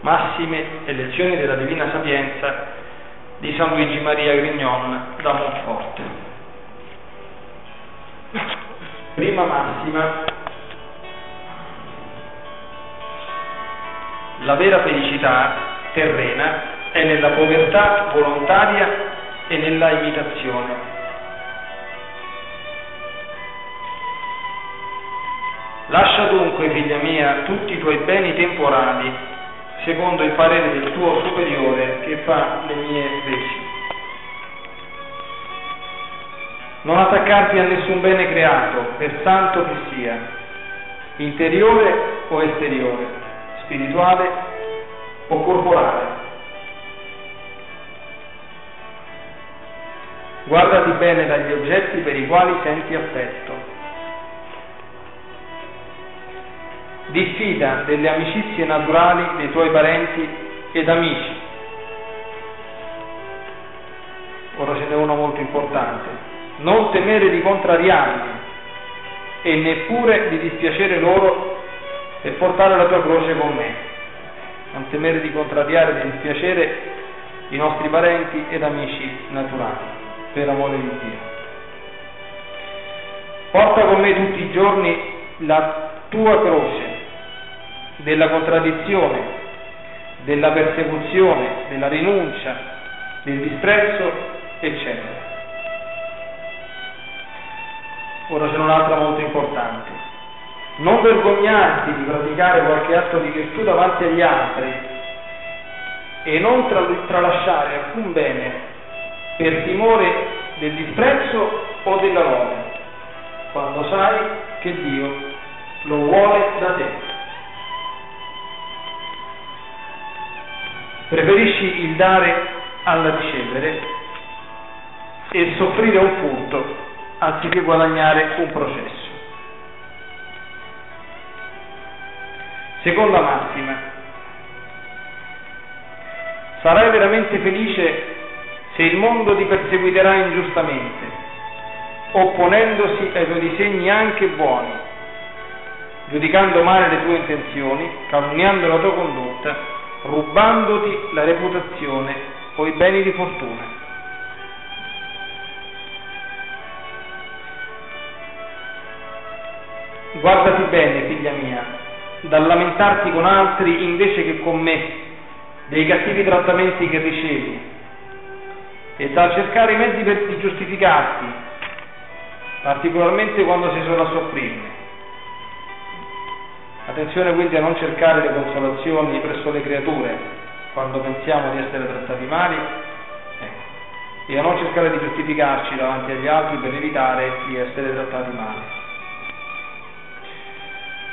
massime e lezioni della Divina Sapienza di San Luigi Maria Grignon da Monforte. Prima massima, la vera felicità terrena è nella povertà volontaria e nella imitazione. Lascia dunque, figlia mia, tutti i tuoi beni temporali, secondo il parere del tuo superiore che fa le mie veci. Non attaccarti a nessun bene creato, per santo che sia, interiore o esteriore, spirituale o corporale. Guardati bene dagli oggetti per i quali senti affetto diffida delle amicizie naturali dei tuoi parenti ed amici. Ora ce n'è uno molto importante. Non temere di contrariarli e neppure di dispiacere loro per portare la tua croce con me. Non temere di contrariare e di dispiacere i nostri parenti ed amici naturali, per amore di Dio. Porta con me tutti i giorni la tua croce della contraddizione, della persecuzione, della rinuncia, del disprezzo, eccetera. Ora c'è un'altra molto importante. Non vergognarti di praticare qualche atto di virtù davanti agli altri e non tralasciare alcun bene per timore del disprezzo o della lode, quando sai che Dio lo vuole da te. Preferisci il dare alla ricevere e soffrire un furto anziché guadagnare un processo. Seconda massima. Sarai veramente felice se il mondo ti perseguiterà ingiustamente, opponendosi ai tuoi disegni anche buoni, giudicando male le tue intenzioni, calunniando la tua condotta rubandoti la reputazione o i beni di fortuna. Guardati bene, figlia mia, dal lamentarti con altri invece che con me dei cattivi trattamenti che ricevi e dal cercare i mezzi per giustificarti, particolarmente quando si sono a soffrirne. Attenzione quindi a non cercare le consolazioni presso le creature quando pensiamo di essere trattati male ecco, e a non cercare di giustificarci davanti agli altri per evitare di essere trattati male.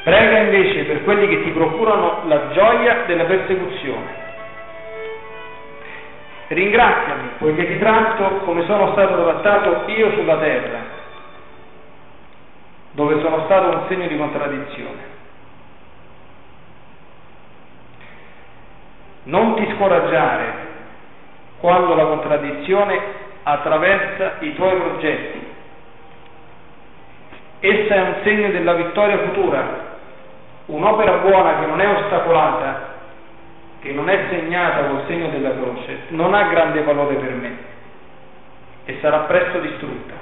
Prega invece per quelli che ti procurano la gioia della persecuzione. Ringraziami, poiché ti tratto come sono stato trattato io sulla terra, dove sono stato un segno di contraddizione. Non ti scoraggiare quando la contraddizione attraversa i tuoi progetti. Essa è un segno della vittoria futura. Un'opera buona che non è ostacolata, che non è segnata col segno della croce, non ha grande valore per me e sarà presto distrutta.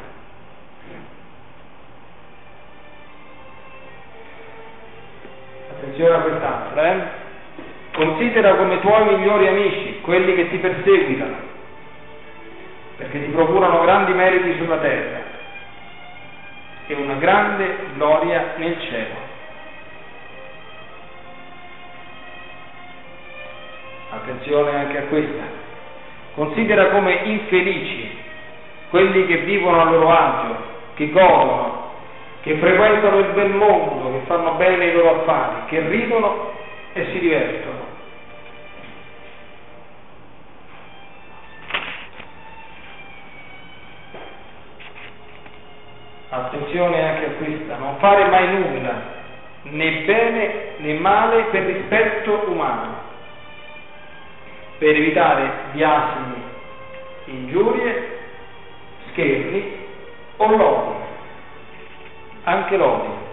Attenzione a quest'altra, eh? Considera come tuoi migliori amici quelli che ti perseguitano, perché ti procurano grandi meriti sulla terra e una grande gloria nel cielo. Attenzione anche a questa. Considera come infelici quelli che vivono a loro agio, che godono, che frequentano il bel mondo, che fanno bene i loro affari, che ridono e si divertono. Né bene né male per rispetto umano, per evitare biasimi, ingiurie, scherni o lodi, anche lodi.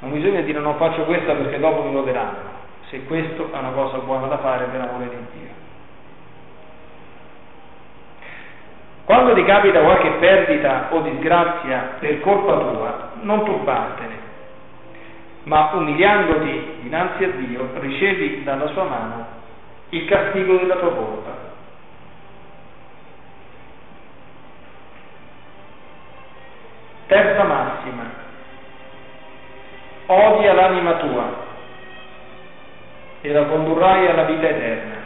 Non bisogna dire non faccio questa perché dopo mi loderanno. se questo è una cosa buona da fare per amore di Dio. Quando ti capita qualche perdita o disgrazia per colpa tua, non turbartene, ma umiliandoti dinanzi a Dio ricevi dalla sua mano il castigo della tua colpa. Terza massima, odia l'anima tua e la condurrai alla vita eterna.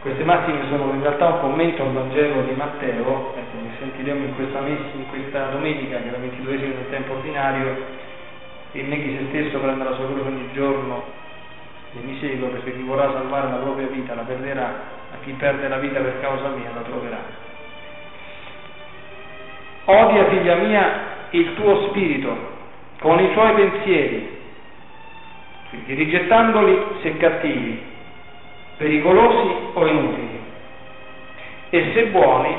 Queste massime sono in realtà un commento al Vangelo di Matteo, ecco, ne sentiremo in questa, in questa domenica, che è la ventiduesima del tempo ordinario, e neghi se stesso prende la ogni giorno e mi segue perché chi vorrà salvare la propria vita la perderà, a chi perde la vita per causa mia la troverà. Odia, figlia mia, il tuo spirito con i suoi pensieri, quindi rigettandoli se cattivi pericolosi o inutili, e se buoni,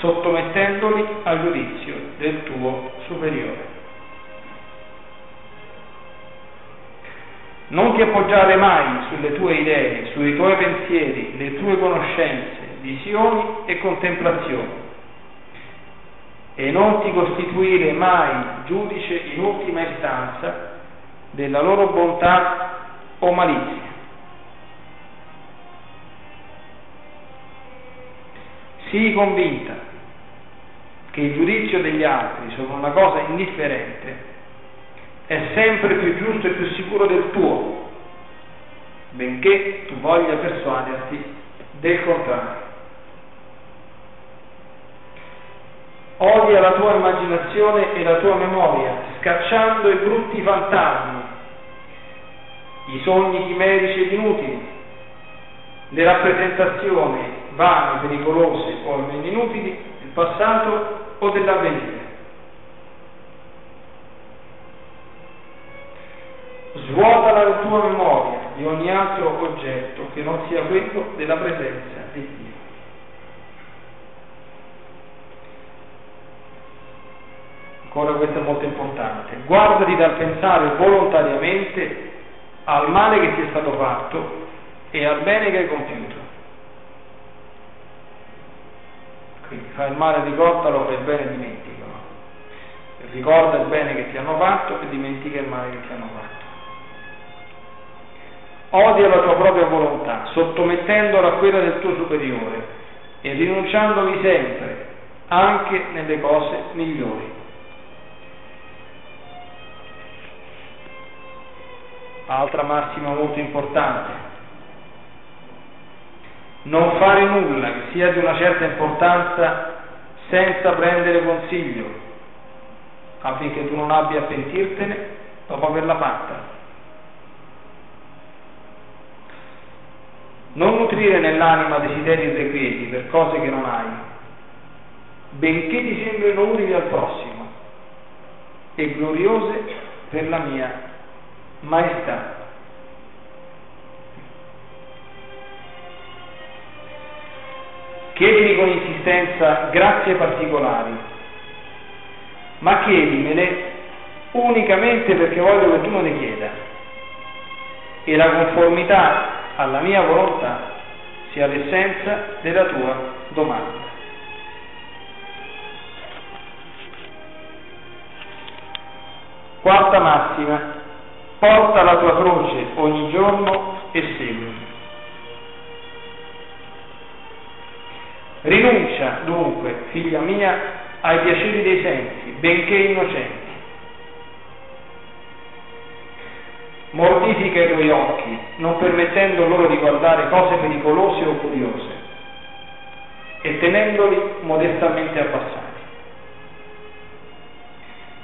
sottomettendoli al giudizio del tuo superiore. Non ti appoggiare mai sulle tue idee, sui tuoi pensieri, le tue conoscenze, visioni e contemplazioni e non ti costituire mai giudice in ultima istanza della loro bontà o malizia Sii convinta che il giudizio degli altri su una cosa indifferente è sempre più giusto e più sicuro del tuo, benché tu voglia persuaderti del contrario. Odia la tua immaginazione e la tua memoria, scacciando i brutti fantasmi, i sogni chimerici ed inutili, le rappresentazioni vane, pericolose o almeno inutili passato o dell'avvenire. Svuota la tua memoria di ogni altro oggetto che non sia quello della presenza di Dio. Ancora questo è molto importante. Guardati dal pensare volontariamente al male che ti è stato fatto e al bene che hai compiuto. Fai il male, ricordalo, fai il bene, dimenticalo. Ricorda il bene che ti hanno fatto e dimentica il male che ti hanno fatto. Odia la tua propria volontà, sottomettendola a quella del tuo superiore e rinunciandovi sempre, anche nelle cose migliori. Altra massima molto importante, non fare nulla che sia di una certa importanza senza prendere consiglio, affinché tu non abbia a pentirtene dopo averla fatta. Non nutrire nell'anima desideri irrequieti per cose che non hai, benché ti sembrino utili al prossimo e gloriose per la mia maestà. Chiedimi con insistenza grazie particolari, ma chiedimele unicamente perché voglio che tu me le chieda e la conformità alla mia volontà sia l'essenza della tua domanda. Quarta massima, porta la tua croce ogni giorno e seguimi. Rinuncia dunque, figlia mia, ai piaceri dei sensi, benché innocenti. Mortifica i tuoi occhi, non permettendo loro di guardare cose pericolose o curiose, e tenendoli modestamente abbassati.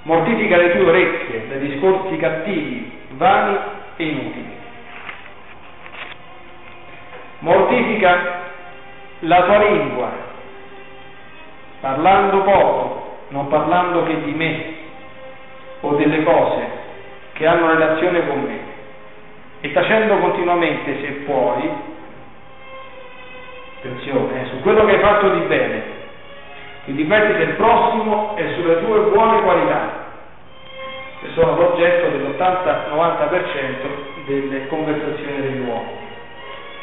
Mortifica le tue orecchie dai discorsi cattivi, vani e inutili. Mortifica la tua lingua, parlando poco, non parlando che di me o delle cose che hanno relazione con me, e tacendo continuamente, se puoi, attenzione, eh, su quello che hai fatto di bene, i difetti del prossimo e sulle tue buone qualità. che sono l'oggetto dell'80-90% delle conversazioni degli uomini,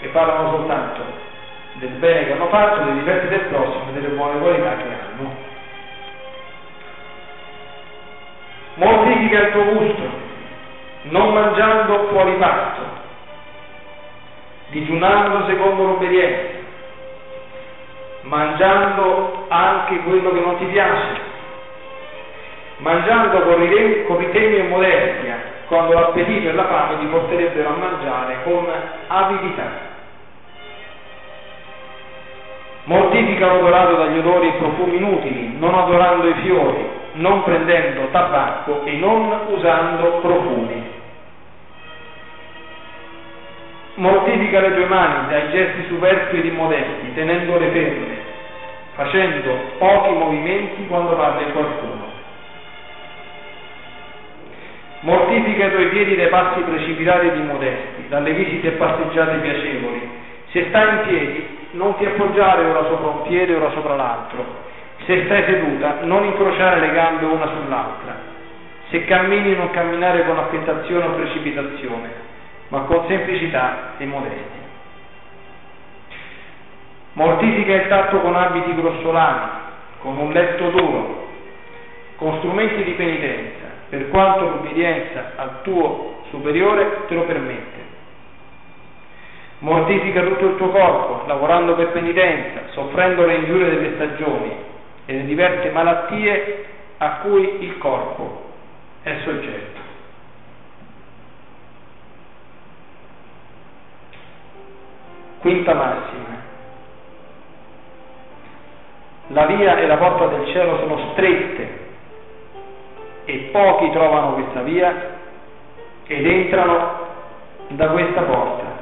che parlano soltanto del bene che hanno fatto, dei difetti del prossimo e delle buone qualità che hanno. Mortifica il tuo gusto, non mangiando fuori pasto, digiunando secondo l'obbedienza, mangiando anche quello che non ti piace, mangiando con ritegno e modestia, quando l'appetito e la fame ti porterebbero a mangiare con avidità. Mortifica l'odorato dagli odori e profumi inutili, non adorando i fiori, non prendendo tabacco e non usando profumi. Mortifica le tue mani dai gesti superflui ed immodesti, tenendole ferme, facendo pochi movimenti quando parli qualcuno. Mortifica i tuoi piedi dai passi precipitati ed immodesti, dalle visite e passeggiate piacevoli. Se stai in piedi, non ti appoggiare ora sopra un piede ora sopra l'altro. Se stai seduta, non incrociare le gambe una sull'altra. Se cammini, non camminare con affettazione o precipitazione, ma con semplicità e modestia. Mortifica il tatto con abiti grossolani, con un letto duro, con strumenti di penitenza, per quanto l'obbedienza al tuo superiore te lo permette. Mortifica tutto il tuo corpo, lavorando per penitenza, soffrendo le ingiurie delle stagioni e le diverse malattie a cui il corpo è soggetto. Quinta massima. La via e la porta del cielo sono strette e pochi trovano questa via ed entrano da questa porta.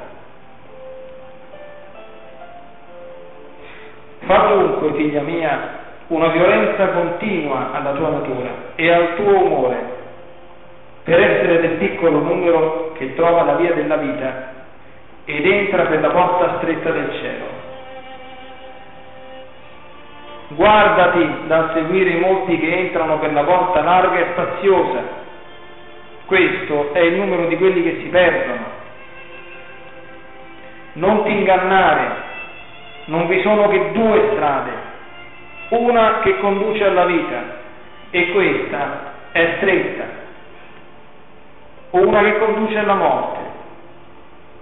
Fa dunque, figlia mia, una violenza continua alla tua natura e al tuo umore, per essere del piccolo numero che trova la via della vita ed entra per la porta stretta del cielo. Guardati dal seguire i molti che entrano per la porta larga e spaziosa. Questo è il numero di quelli che si perdono. Non ti ingannare, non vi sono che due strade, una che conduce alla vita e questa è stretta, una che conduce alla morte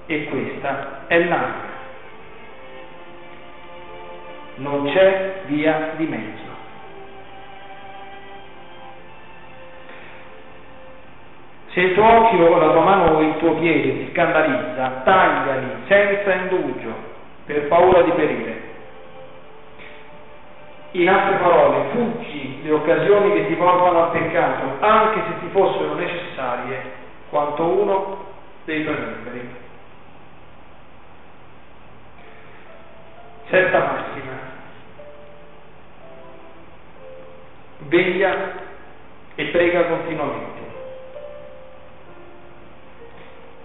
e questa è larga non c'è via di mezzo. Se il tuo occhio o la tua mano o il tuo piede ti scandalizza, tagliali senza indugio, per paura di perire. In altre parole, fuggi le occasioni che ti portano al peccato, anche se ti fossero necessarie, quanto uno dei tuoi membri. Sesta massima. veglia e prega continuamente.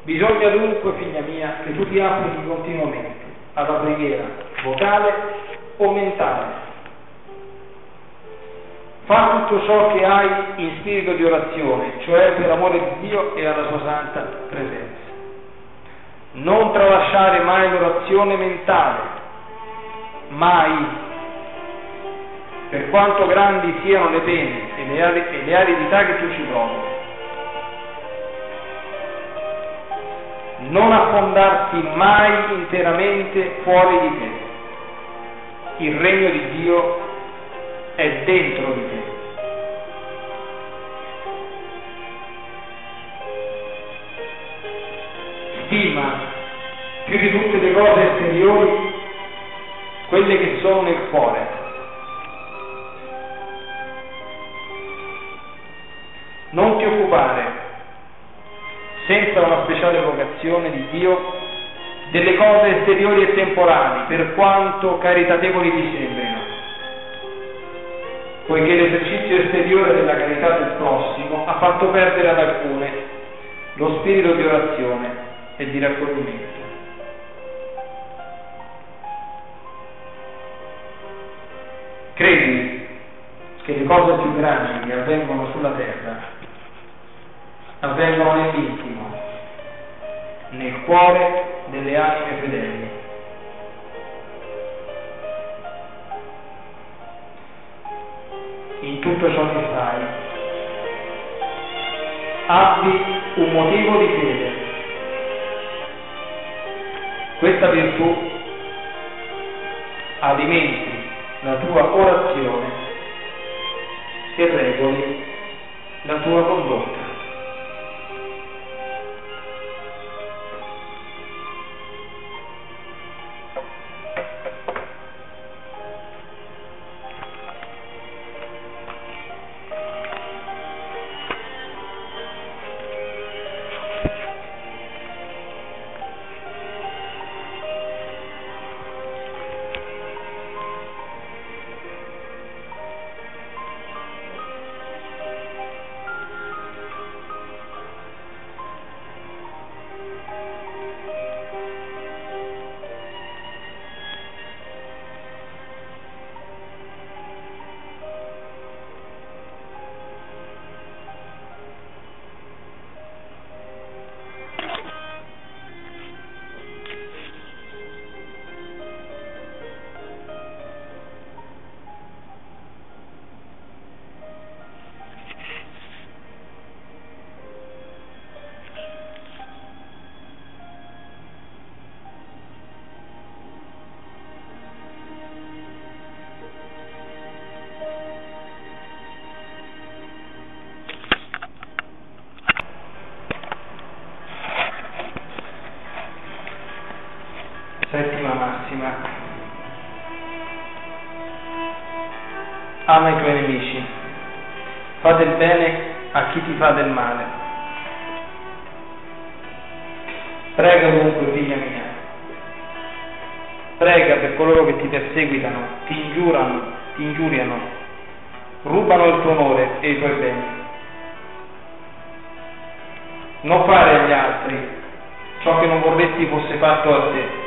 Bisogna dunque, figlia mia, che tu ti applichi continuamente alla preghiera vocale o mentale. Fa tutto ciò che hai in spirito di orazione, cioè per amore di Dio e alla sua santa presenza. Non tralasciare mai l'orazione mentale, mai per quanto grandi siano le pene e le, aridità che tu ci trovi. Non affondarti mai interamente fuori di te. Il regno di Dio è dentro di te. Stima più di tutte le cose esteriori quelle che sono nel cuore Non ti occupare, senza una speciale vocazione di Dio, delle cose esteriori e temporali, per quanto caritatevoli ti sembrino, poiché l'esercizio esteriore della carità del prossimo ha fatto perdere ad alcune lo spirito di orazione e di raccoglimento. Credi che le cose più grandi che avvengono sulla terra avvengono nell'intimo, nel cuore delle anime fedeli. In tutto ciò che fai, abbi un motivo di fede. Questa virtù alimenti la tua orazione e regoli la tua condotta. Ama i tuoi nemici. Fa del bene a chi ti fa del male. Prega dunque, figlia mia. Prega per coloro che ti perseguitano, ti ingiurano, ti ingiuriano, rubano il tuo onore e i tuoi beni. Non fare agli altri ciò che non vorresti fosse fatto a te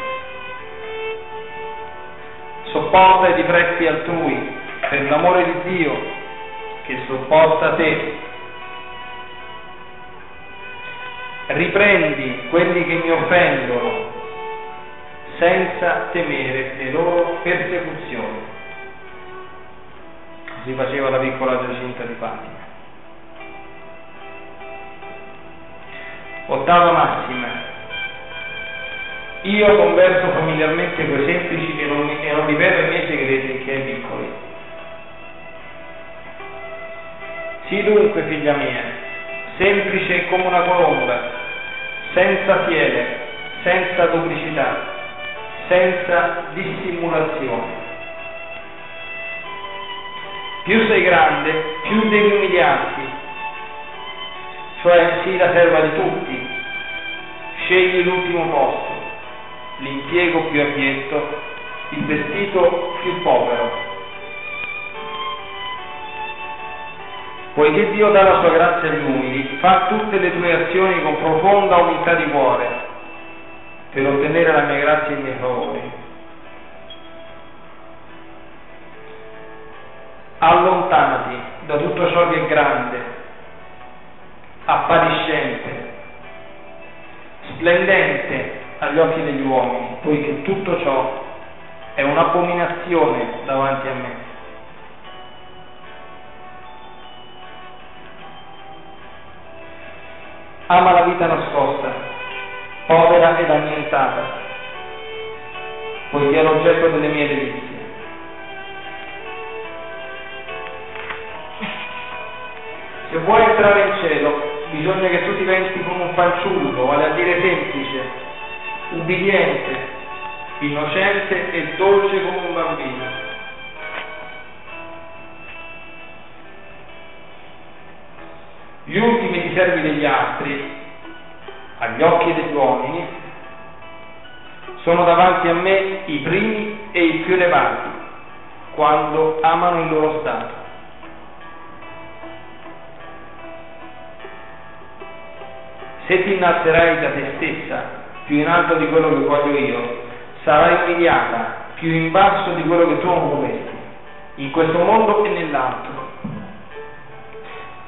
sopporta i difetti altrui per l'amore di Dio che sopporta te. Riprendi quelli che mi offendono senza temere le loro persecuzioni. Così faceva la piccola Giacinta di Fatima. Ottava massima. Io converso familiarmente quei semplici e non, e non rivelo i miei segreti che ai piccoli. Sii dunque, figlia mia, semplice come una colomba, senza fiele, senza duplicità, senza dissimulazione. Più sei grande, più devi umiliarti, cioè sii la serva di tutti, scegli l'ultimo posto l'impiego più abietto, il vestito più povero. Poiché Dio dà la sua grazia agli umili, fa tutte le tue azioni con profonda umiltà di cuore per ottenere la mia grazia e i miei favori. Allontanati da tutto ciò che è grande, appariscente, splendente agli occhi degli uomini, poiché tutto ciò è un'abominazione davanti a me. Ama la vita nascosta, povera ed annientata, poiché è l'oggetto delle mie delizie. Se vuoi entrare in cielo, bisogna che tu diventi come un fanciullo, vale a dire semplice, ubbidiente, innocente e dolce come un bambino. Degli altri, agli occhi degli uomini, sono davanti a me i primi e i più elevati, quando amano il loro stato. Se ti innalzerai da te stessa più in alto di quello che voglio io, sarai umiliata più in basso di quello che tu non vorresti, in questo mondo e nell'altro.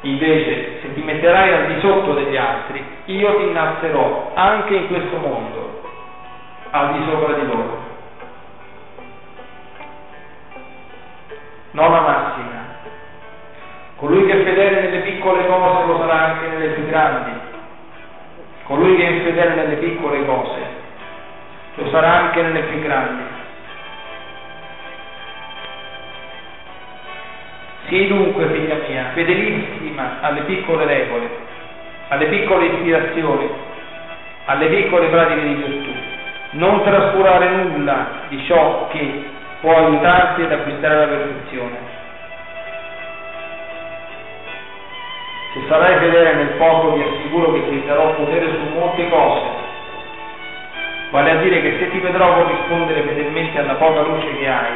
Invece, ti metterai al di sotto degli altri, io ti innalzerò anche in questo mondo, al di sopra di loro. Nona massima. Colui che è fedele nelle piccole cose lo sarà anche nelle più grandi. Colui che è infedele nelle piccole cose lo sarà anche nelle più grandi. Sii dunque, figlia mia, fedelissima alle piccole regole, alle piccole ispirazioni, alle piccole pratiche di virtù. Non trascurare nulla di ciò che può aiutarti ad acquistare la perfezione. Se sarai fedele nel poco, ti assicuro che ti darò potere su molte cose. Vale a dire che se ti vedrò corrispondere fedelmente alla poca luce che hai,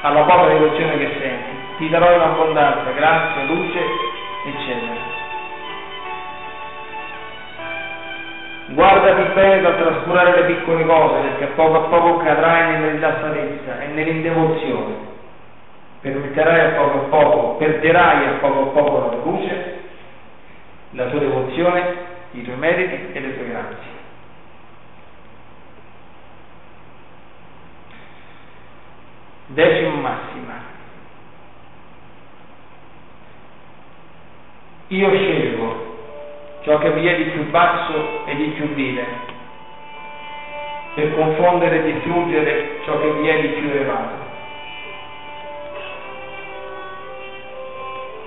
alla poca devozione che senti, ti darò in abbondanza grazia, luce, eccetera. Guardati bene dal trascurare le piccole cose, perché poco a poco cadrai nella rilassatezza e nell'indevozione. Permetterai a poco a poco, perderai a poco a poco la luce, la tua devozione, i tuoi meriti e le tue grazie. Decimo massima. Io scelgo ciò che vi è di più basso e di più vile, per confondere e distruggere ciò che vi è di più elevato.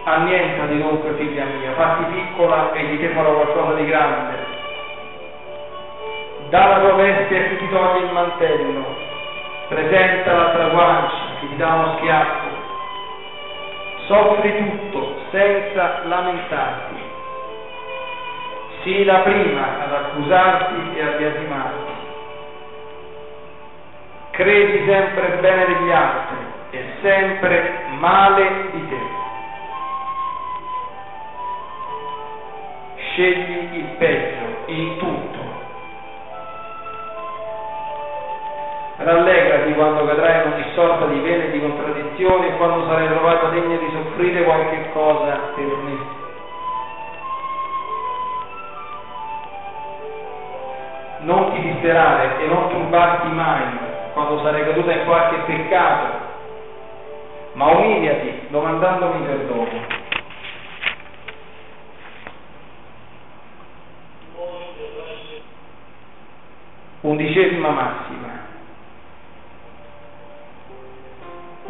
Annientati dunque, figlia mia, fatti piccola e di te farò qualcosa di grande. Da la tua veste a chi ti toglie il mantello, presenta l'altra guancia, chi ti dà uno schiaffo. Soffri tutto senza lamentarti sii la prima ad accusarti e a biasimarti. Credi sempre bene degli altri e sempre male di te. Scegli il peggio in tutto. Rallegrati quando cadrai in ogni sorta di pene e di contraddizioni e quando sarai trovata degna di soffrire qualche cosa per me non ti disperare e non turbarti mai quando sarai caduta in qualche peccato, ma umiliati domandandomi perdono. Undicesima massima.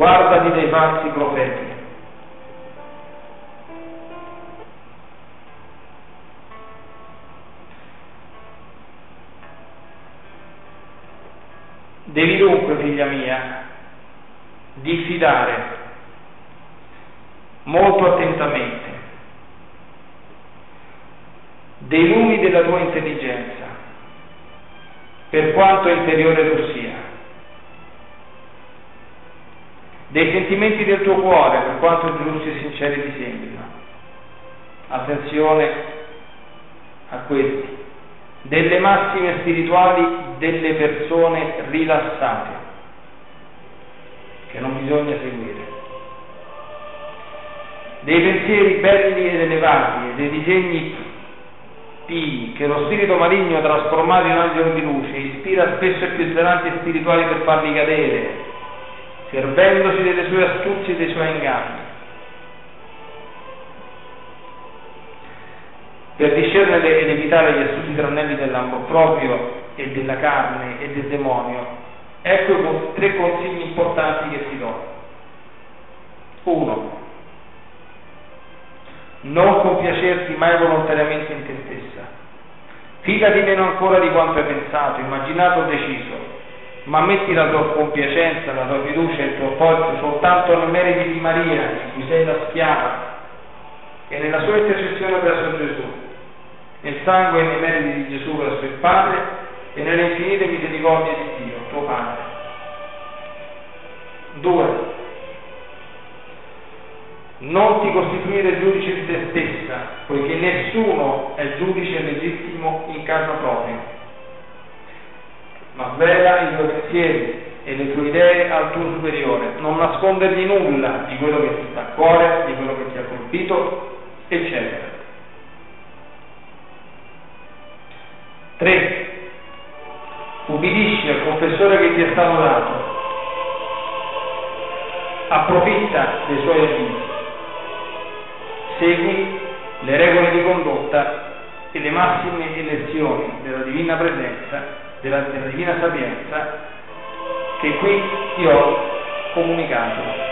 Guardati dai falsi profeti. Devi dunque, figlia mia, diffidare molto attentamente dei lumi della tua intelligenza, per quanto interiore tu sia, dei sentimenti del tuo cuore, per quanto giusti e sinceri ti sembrino. Attenzione a questi. Delle massime spirituali delle persone rilassate, che non bisogna seguire, dei pensieri belli ed elevati e dei disegni pii che lo spirito maligno trasformato in angelo di luce ispira spesso ai più zelanti spirituali per farli cadere, servendosi delle sue astuzie e dei suoi inganni. per discernere ed evitare gli astuti tranelli dell'amor proprio e della carne e del demonio, ecco tre consigli importanti che ti do. Uno, non compiacerti mai volontariamente in te stessa. Fidati meno ancora di quanto hai pensato, immaginato o deciso, ma metti la tua compiacenza, la tua fiducia e il tuo appoggio soltanto nei meriti di Maria, di cui sei la schiava, e nella sua intercessione presso Gesù nel sangue e nei meriti di Gesù verso il Padre e nelle infinite misericordie di Dio, tuo Padre. 2. Non ti costituire giudice di te stessa, poiché nessuno è giudice legittimo in casa propria, ma svela i tuoi pensieri e le tue idee al tuo superiore, non nascondergli nulla di quello che ti sta a cuore, di quello che ti ha colpito, eccetera. 3. Ubbidisci al confessore che ti è stato dato, approfitta dei suoi avvisi, segui le regole di condotta e le massime elezioni della divina presenza della, della divina sapienza che qui ti ho comunicato.